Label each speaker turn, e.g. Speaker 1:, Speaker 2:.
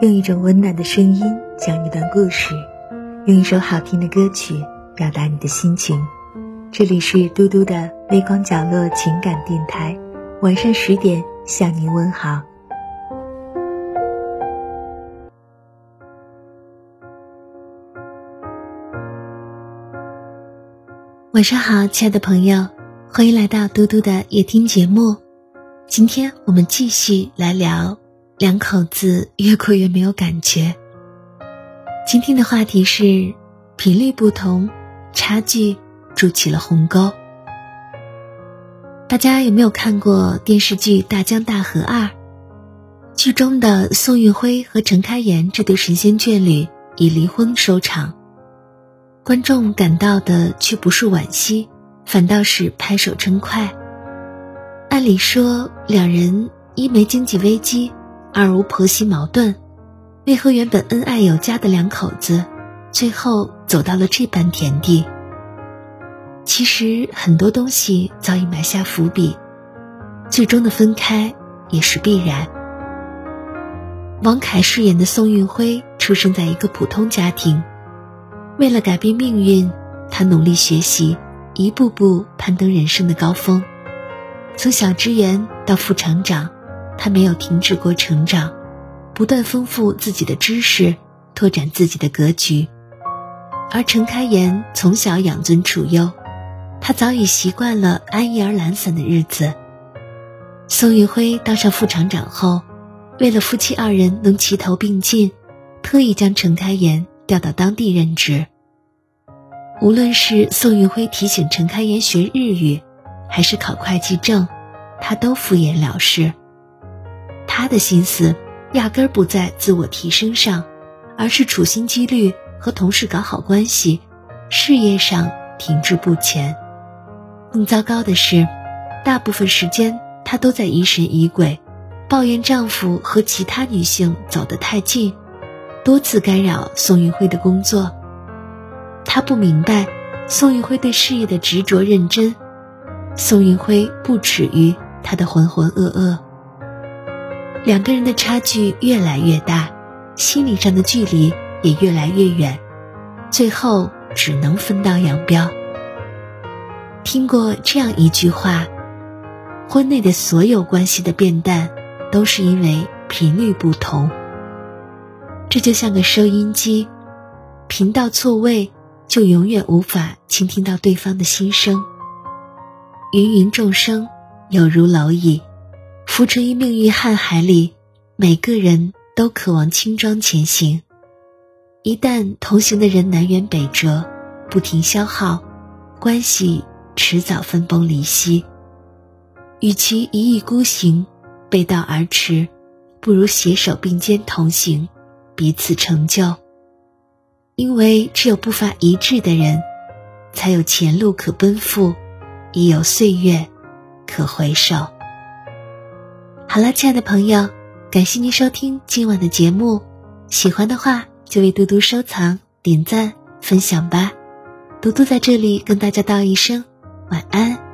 Speaker 1: 用一种温暖的声音讲一段故事，用一首好听的歌曲表达你的心情。这里是嘟嘟的微光角落情感电台，晚上十点向您问好。晚上好，亲爱的朋友，欢迎来到嘟嘟的夜听节目。今天我们继续来聊两口子越过越没有感觉。今天的话题是频率不同，差距筑起了鸿沟。大家有没有看过电视剧《大江大河二》？剧中的宋运辉和陈开颜这对神仙眷侣以离婚收场。观众感到的却不是惋惜，反倒是拍手称快。按理说，两人一没经济危机，二无婆媳矛盾，为何原本恩爱有加的两口子，最后走到了这般田地？其实很多东西早已埋下伏笔，最终的分开也是必然。王凯饰演的宋运辉出生在一个普通家庭。为了改变命运，他努力学习，一步步攀登人生的高峰。从小职员到副厂长，他没有停止过成长，不断丰富自己的知识，拓展自己的格局。而陈开颜从小养尊处优，他早已习惯了安逸而懒散的日子。宋运辉当上副厂长后，为了夫妻二人能齐头并进，特意将陈开颜。调到当地任职。无论是宋运辉提醒陈开颜学日语，还是考会计证，他都敷衍了事。他的心思压根儿不在自我提升上，而是处心积虑和同事搞好关系，事业上停滞不前。更糟糕的是，大部分时间她都在疑神疑鬼，抱怨丈夫和其他女性走得太近。多次干扰宋运辉的工作，他不明白宋运辉对事业的执着认真，宋运辉不耻于他的浑浑噩噩。两个人的差距越来越大，心理上的距离也越来越远，最后只能分道扬镳。听过这样一句话：婚内的所有关系的变淡，都是因为频率不同。这就像个收音机，频道错位，就永远无法倾听到对方的心声。芸芸众生有如蝼蚁，浮沉于命运瀚海里，每个人都渴望轻装前行。一旦同行的人南辕北辙，不停消耗，关系迟早分崩离析。与其一意孤行，背道而驰，不如携手并肩同行。彼此成就，因为只有步伐一致的人，才有前路可奔赴，已有岁月可回首。好了，亲爱的朋友，感谢您收听今晚的节目，喜欢的话就为嘟嘟收藏、点赞、分享吧。嘟嘟在这里跟大家道一声晚安。